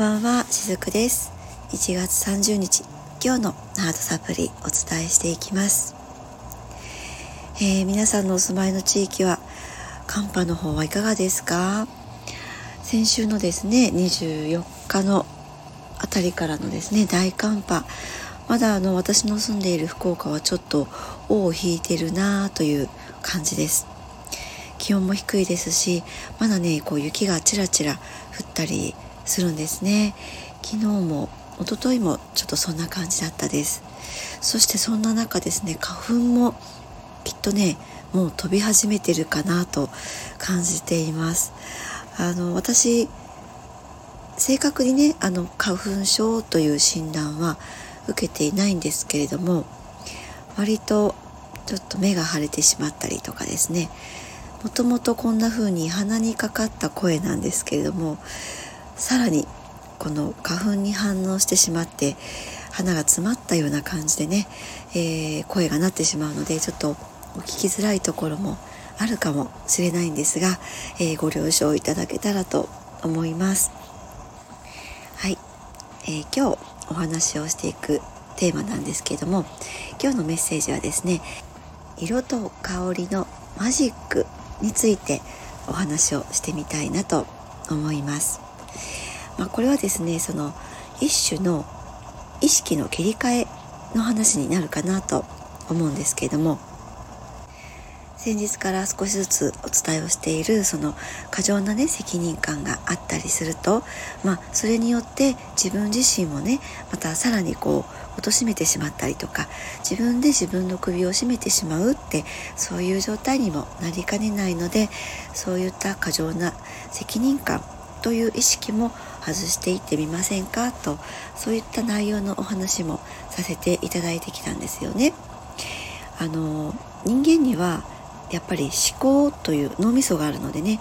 ばんは、しずくです。1月30日、今日のハードサプリお伝えしていきます。えー、皆さんのお住まいの地域は寒波の方はいかがですか？先週のですね、24日のあたりからのですね、大寒波。まだあの私の住んでいる福岡はちょっと尾を引いてるなという感じです。気温も低いですし、まだね、こう雪がちらちら降ったりするんですね。昨日も一昨日もちょっとそんな感じだったです。そしてそんな中ですね花粉もきっとねもう飛び始めてるかなと感じています。あの私正確にねあの花粉症という診断は受けていないんですけれども割とちょっと目が腫れてしまったりとかですね。もともとこんな風に鼻にかかった声なんですけれどもさらにこの花粉に反応してしまって鼻が詰まったような感じでね、えー、声が鳴ってしまうのでちょっとお聞きづらいところもあるかもしれないんですが、えー、ご了承いただけたらと思います。はい、えー、今日お話をしていくテーマなんですけれども今日のメッセージはですね色と香りのマジックについてお話をしてみたいなと思います。まあ、これはですねその一種の意識の切り替えの話になるかなと思うんですけれども先日から少しずつお伝えをしているその過剰なね責任感があったりするとまあそれによって自分自身もねまたさらにこう貶めてしまったりとか自分で自分の首を絞めてしまうってそういう状態にもなりかねないのでそういった過剰な責任感という意識も外していってみませんか？とそういった内容のお話もさせていただいてきたんですよね。あの人間にはやっぱり思考という脳みそがあるのでね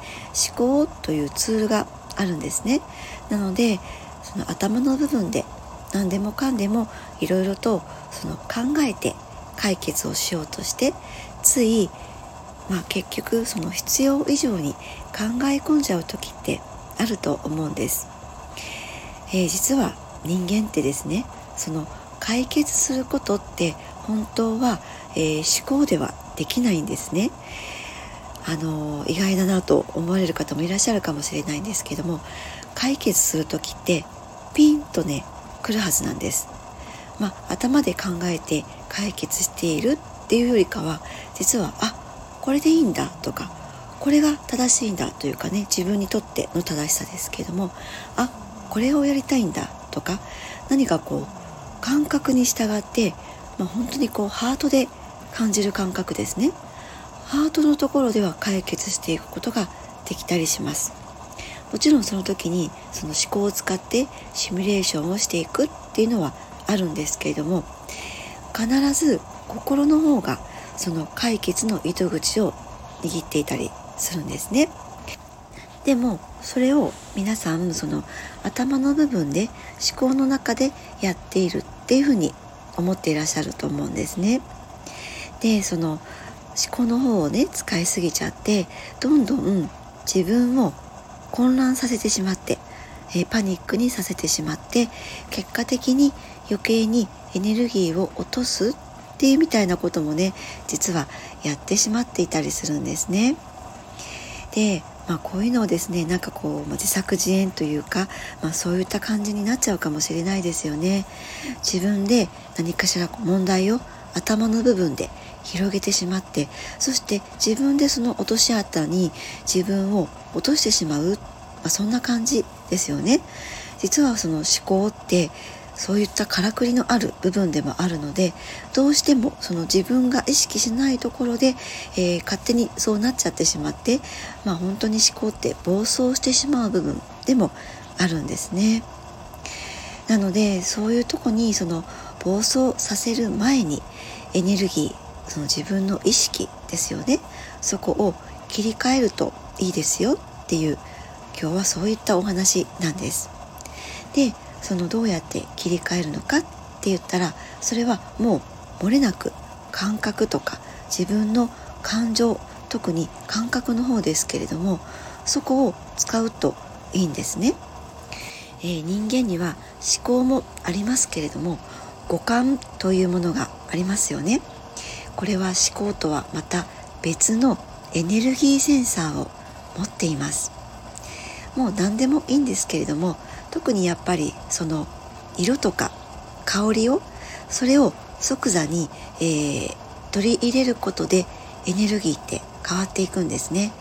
思考というツールがあるんですね。なのでその頭の部分で何でもかんでもいろいろとその考えて解決をしようとしてついまあ結局その必要以上に考え込んじゃう時ってあると思うんです、えー、実は人間ってですねその解決することって本当は、えー、思考ではできないんですね。あの意外だなと思われる方もいらっしゃるかもしれないんですけども解決する時ってピンとね来るはずなんです。まあ、頭で考えて解決しているっていうよりかは実はあこれでいいんだとかこれが正しいんだというかね自分にとっての正しさですけれどもあこれをやりたいんだとか何かこう感覚に従って、まあ、本当にこうハートで感じる感覚ですね。ハートのところでは解決していくことができたりします。もちろんその時にその思考を使ってシミュレーションをしていくっていうのはあるんですけれども必ず心の方がその解決の糸口を握っていたりするんですね。でもそれを皆さんその頭の部分で思考の中でやっているっていうふうに思っていらっしゃると思うんですね。でその思考の方をね使いすぎちゃってどんどん自分を混乱させてしまって、えパニックにさせてしまって結果的に余計にエネルギーを落とすっていうみたいなこともね実はやってしまっていたりするんですね。で、まあ、こういうのをですねなんかこう、まあ、自作自演というか、まあ、そういった感じになっちゃうかもしれないですよね。自分で何かしら問題を頭の部分で広げてしまってそして自分でその落とし穴に自分を落としてしまう、まあ、そんな感じですよね。実はその思考ってそういったからくりのある部分でもあるのでどうしてもその自分が意識しないところで、えー、勝手にそうなっちゃってしまって、まあ、本当に思考って暴走してしまう部分でもあるんですね。なのでそういうとこにその暴走させる前にエネルギーその自分の意識ですよねそこを切り替えるといいですよっていう今日はそういったお話なんです。でそのどうやって切り替えるのかって言ったらそれはもう漏れなく感覚とか自分の感情特に感覚の方ですけれどもそこを使うといいんですね。えー、人間には思考もありますけれども五感というものがありますよねこれは思考とはまた別のエネルギーセンサーを持っていますもう何でもいいんですけれども特にやっぱりその色とか香りをそれを即座に、えー、取り入れることでエネルギーって変わっていくんですね。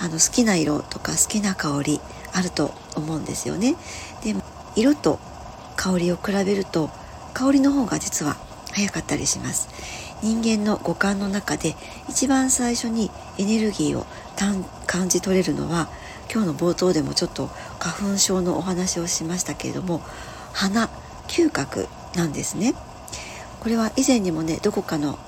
あの好きな色とか好きな香りあると思うんですよね。で色と香りを比べると香りの方が実は早かったりします。人間の五感の中で一番最初にエネルギーを感じ取れるのは今日の冒頭でもちょっと花粉症のお話をしましたけれども鼻嗅覚なんですね。これは以前にもねどこかの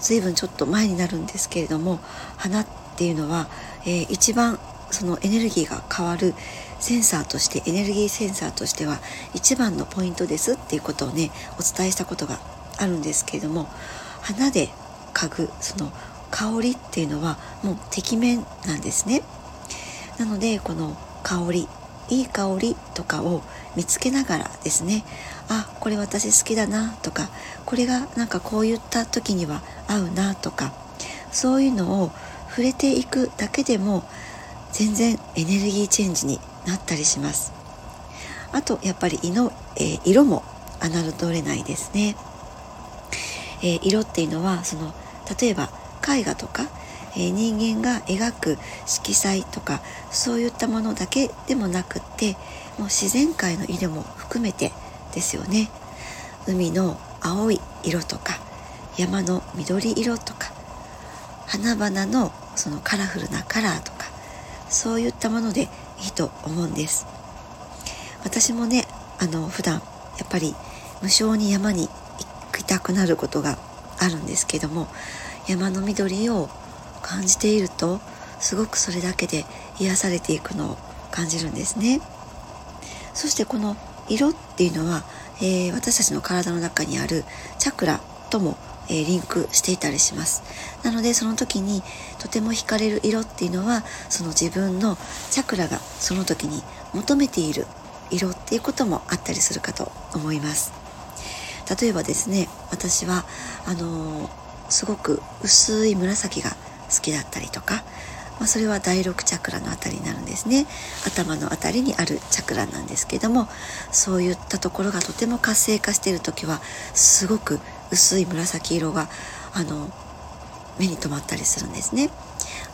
随分ちょっと前になるんですけれども鼻っていうのは、えー、一番そのエネルギーが変わるセンサーとしてエネルギーセンサーとしては一番のポイントですっていうことをねお伝えしたことがあるんですけれども花で嗅ぐその香りっていうのはもうてきめんなんですね。なのでこの香りいい香りとかを見つけながらですねあこれ私好きだなとかこれがなんかこういった時には合うなとかそういうのを触れていくだけでも全然エネルギーチェンジになったりします。あとやっぱり色,、えー、色も侮れないですね、えー、色っていうのはその例えば絵画とか、え、人間が描く色彩とかそういったものだけでもなくってもう自然界の色も含めてですよね。海の青い色とか山の緑色とか花々のそのカラフルなカラーとかそういったものでいいと思うんです。私もねあの普段やっぱり無性に山に行きたくなることがあるんですけども山の緑を感じているとすごくそれだけで癒されていくのを感じるんですね。そしてこの色っていうのは、えー、私たちの体の中にあるチャクラともえリンクしていたりします。なのでその時にとても惹かれる色っていうのはその自分のチャクラがその時に求めている色っていうこともあったりするかと思います。例えばですね私はあのー、すごく薄い紫が好きだったりとかまあ、それは第6チャクラのあたりになるんですね。頭のあたりにあるチャクラなんですけどもそういったところがとても活性化している時はすごく薄い紫色があの目に留まったりするんですね。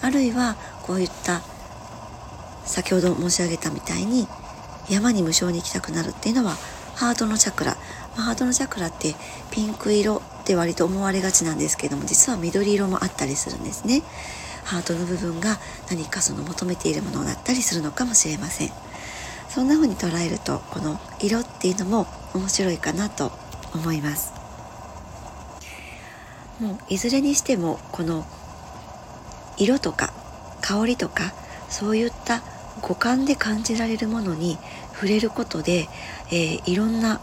あるいはこういった先ほど申し上げたみたいに山に無償に行きたくなるっていうのはハートのチャクラ、まあ、ハートのチャクラってピンク色って割と思われがちなんですけども実は緑色もあったりするんですね。ハートの部分が何かその求めているものだったりするのかもしれません。そんな風に捉えるとこの色っていうのも面白いかなと思います。もういずれにしてもこの色とか香りとかそういった五感で感じられるものに触れることで、えー、いろんな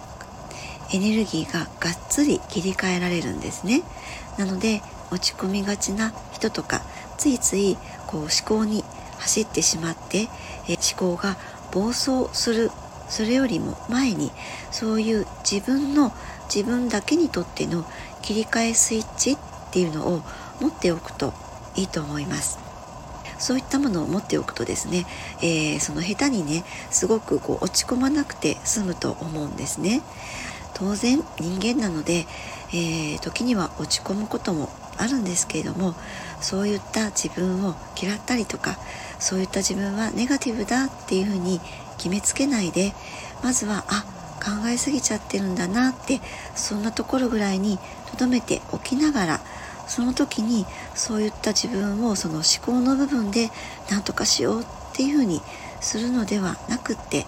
エネルギーががっつり切り替えられるんですね。なので落ち込みがちな人とかついついこう思考に走ってしまって、え思考が暴走するそれよりも前にそういう自分の自分だけにとっての切り替えスイッチっていうのを持っておくといいと思います。そういったものを持っておくとですね、えー、その下手にねすごくこう落ち込まなくて済むと思うんですね。当然人間なので、えー、時には落ち込むこともあるんですけれどもそういった自分を嫌ったりとかそういった自分はネガティブだっていうふうに決めつけないでまずはあ考えすぎちゃってるんだなってそんなところぐらいに留めておきながらその時にそういった自分をその思考の部分で何とかしようっていうふうにするのではなくって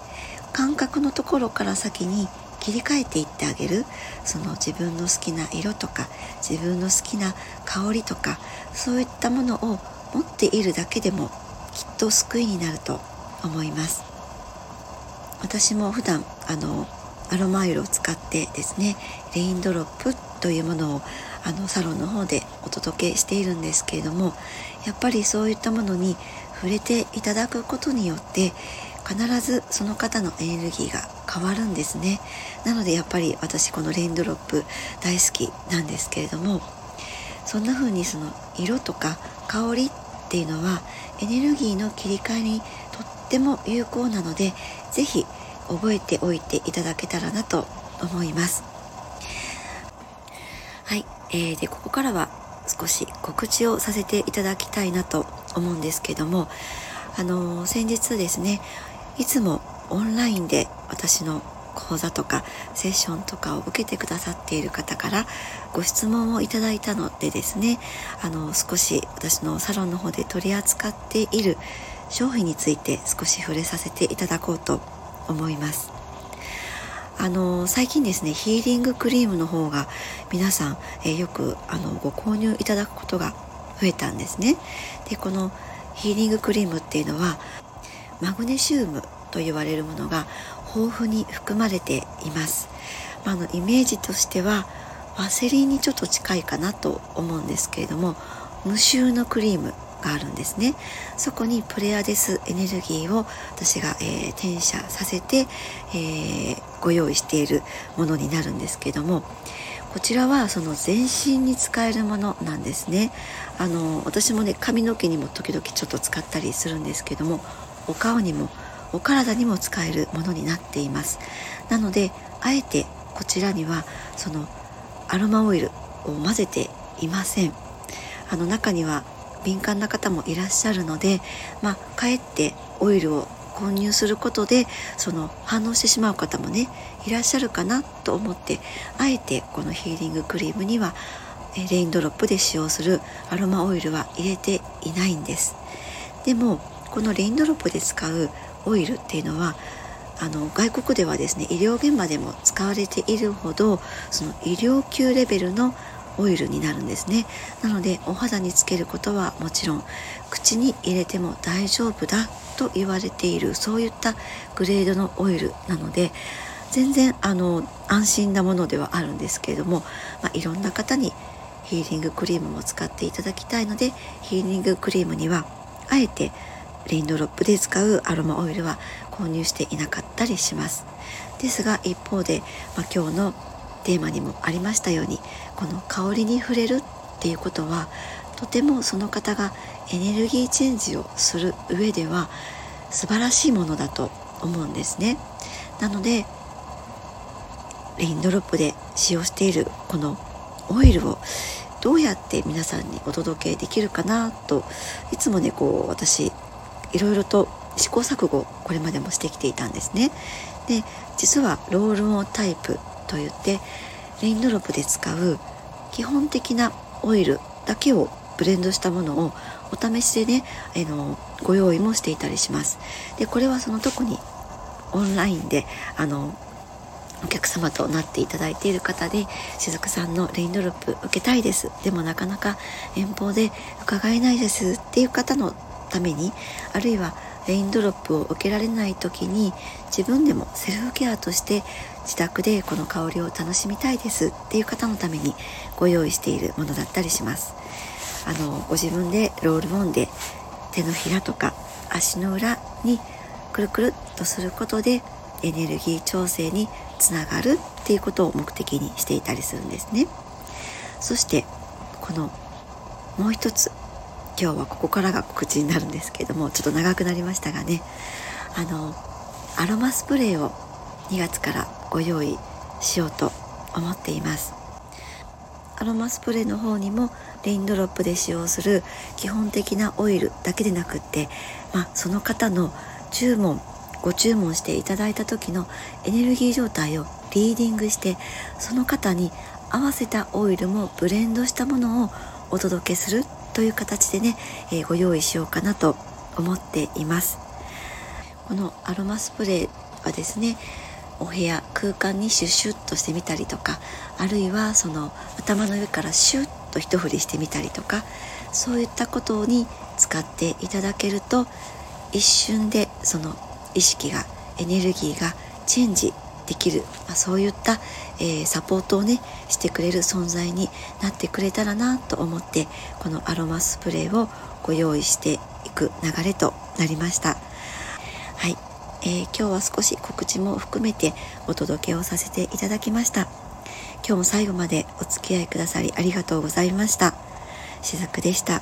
感覚のところから先に切り替えていってあげる。その自分の好きな色とか自分の好きな香りとかそういったものを持っているだけでもきっと救いになると思います。私も普段あのアロマオイルを使ってですねレインドロップというものをあのサロンの方でお届けしているんですけれどもやっぱりそういったものに触れていただくことによって必ずその方のエネルギーが変わるんですね。なのでやっぱり私このレインドロップ大好きなんですけれどもそんな風にその色とか香りっていうのはエネルギーの切り替えにとっても有効なので是非覚えておいていただけたらなと思います。はい、えー、でここからは少し告知をさせていただきたいなと思うんですけどもあのー、先日ですねいつもオンラインで私の講座とかセッションとかを受けてくださっている方からご質問をいただいたのでですねあの少し私のサロンの方で取り扱っている商品について少し触れさせていただこうと思います。あの最近ですねヒーリングクリームの方が皆さん、え、よくあのご購入いただくことが増えたんですね。でこのヒーリングクリームっていうのはマグネシウムと言われるものが豊富に含まれています、まあ、のイメージとしてはワセリンにちょっと近いかなと思うんですけれども無臭のクリームがあるんですね。そこにプレアデスエネルギーを私が、えー、転写させて、えー、ご用意しているものになるんですけどもこちらはその全身に使えるものなんですね。あの私もね髪の毛にも時々ちょっと使ったりするんですけどもお顔にもお体にも使えるものになっています。なのであえてこちらにはそのアロマオイルを混ぜていません。あの中には敏感な方もいらっしゃるのでまあかえってオイルを混入することでその反応してしまう方もねいらっしゃるかなと思ってあえてこのヒーリングクリームにはレインドロップで使用するアロマオイルは入れていないんです。でもこのレインドロップで使うオイルっていうのはあの外国ではですね医療現場でも使われているほどその医療級レベルのオイルになるんですね。なのでお肌につけることはもちろん口に入れても大丈夫だと言われているそういったグレードのオイルなので全然あの安心なものではあるんですけれども、まあ、いろんな方にヒーリングクリームも使っていただきたいのでヒーリングクリームにはあえてレインドロップで使うアロマオイルは購入していなかったりします。ですが一方で、まあ、今日のテーマにもありましたようにこの香りに触れるっていうことはとてもその方がエネルギーチェンジをする上では素晴らしいものだと思うんですね。なのでレインドロップで使用しているこのオイルをどうやって皆さんにお届けできるかなといつもねこう私いろいろと試行錯誤これまでもしてきていたんですね。で実はロールオンタイプといってレインドロップで使う基本的なオイルだけをブレンドしたものをお試しでねあのご用意もしていたりします。でこれはその特にオンラインであのお客様となっていただいている方で雫さんのレインドロップ受けたいです。でもなかなか遠方で伺えないですっていう方のためにあるいはレインドロップを受けられない時に自分でもセルフケアとして自宅でこの香りを楽しみたいですっていう方のためにご用意しているものだったりします。あのご自分でロールオンで手のひらとか足の裏にくるくるっとすることでエネルギー調整につながるっていうことを目的にしていたりするんですね。そしてこのもう一つ今日はここからが告知になるんですけれどもちょっと長くなりましたがねあのアロマスプレーを2月からご用意しようと思っています。アロマスプレーの方にもレインドロップで使用する基本的なオイルだけでなくって、まあ、その方の注文ご注文していただいた時のエネルギー状態をリーディングしてその方に合わせたオイルもブレンドしたものをお届けするという形でね、えー、ご用意しようかなと思っています。このアロマスプレーはですねお部屋空間にシュッシュッとしてみたりとかあるいはその頭の上からシュッと一振りしてみたりとかそういったことに使っていただけると一瞬でその意識がエネルギーがチェンジできる、まあ、そういった、えー、サポートをねしてくれる存在になってくれたらなと思ってこのアロマスプレーをご用意していく流れとなりました。はい、えー、今日は少し告知も含めてお届けをさせていただきました。今日も最後までお付き合いくださりありがとうございました。しずくでした。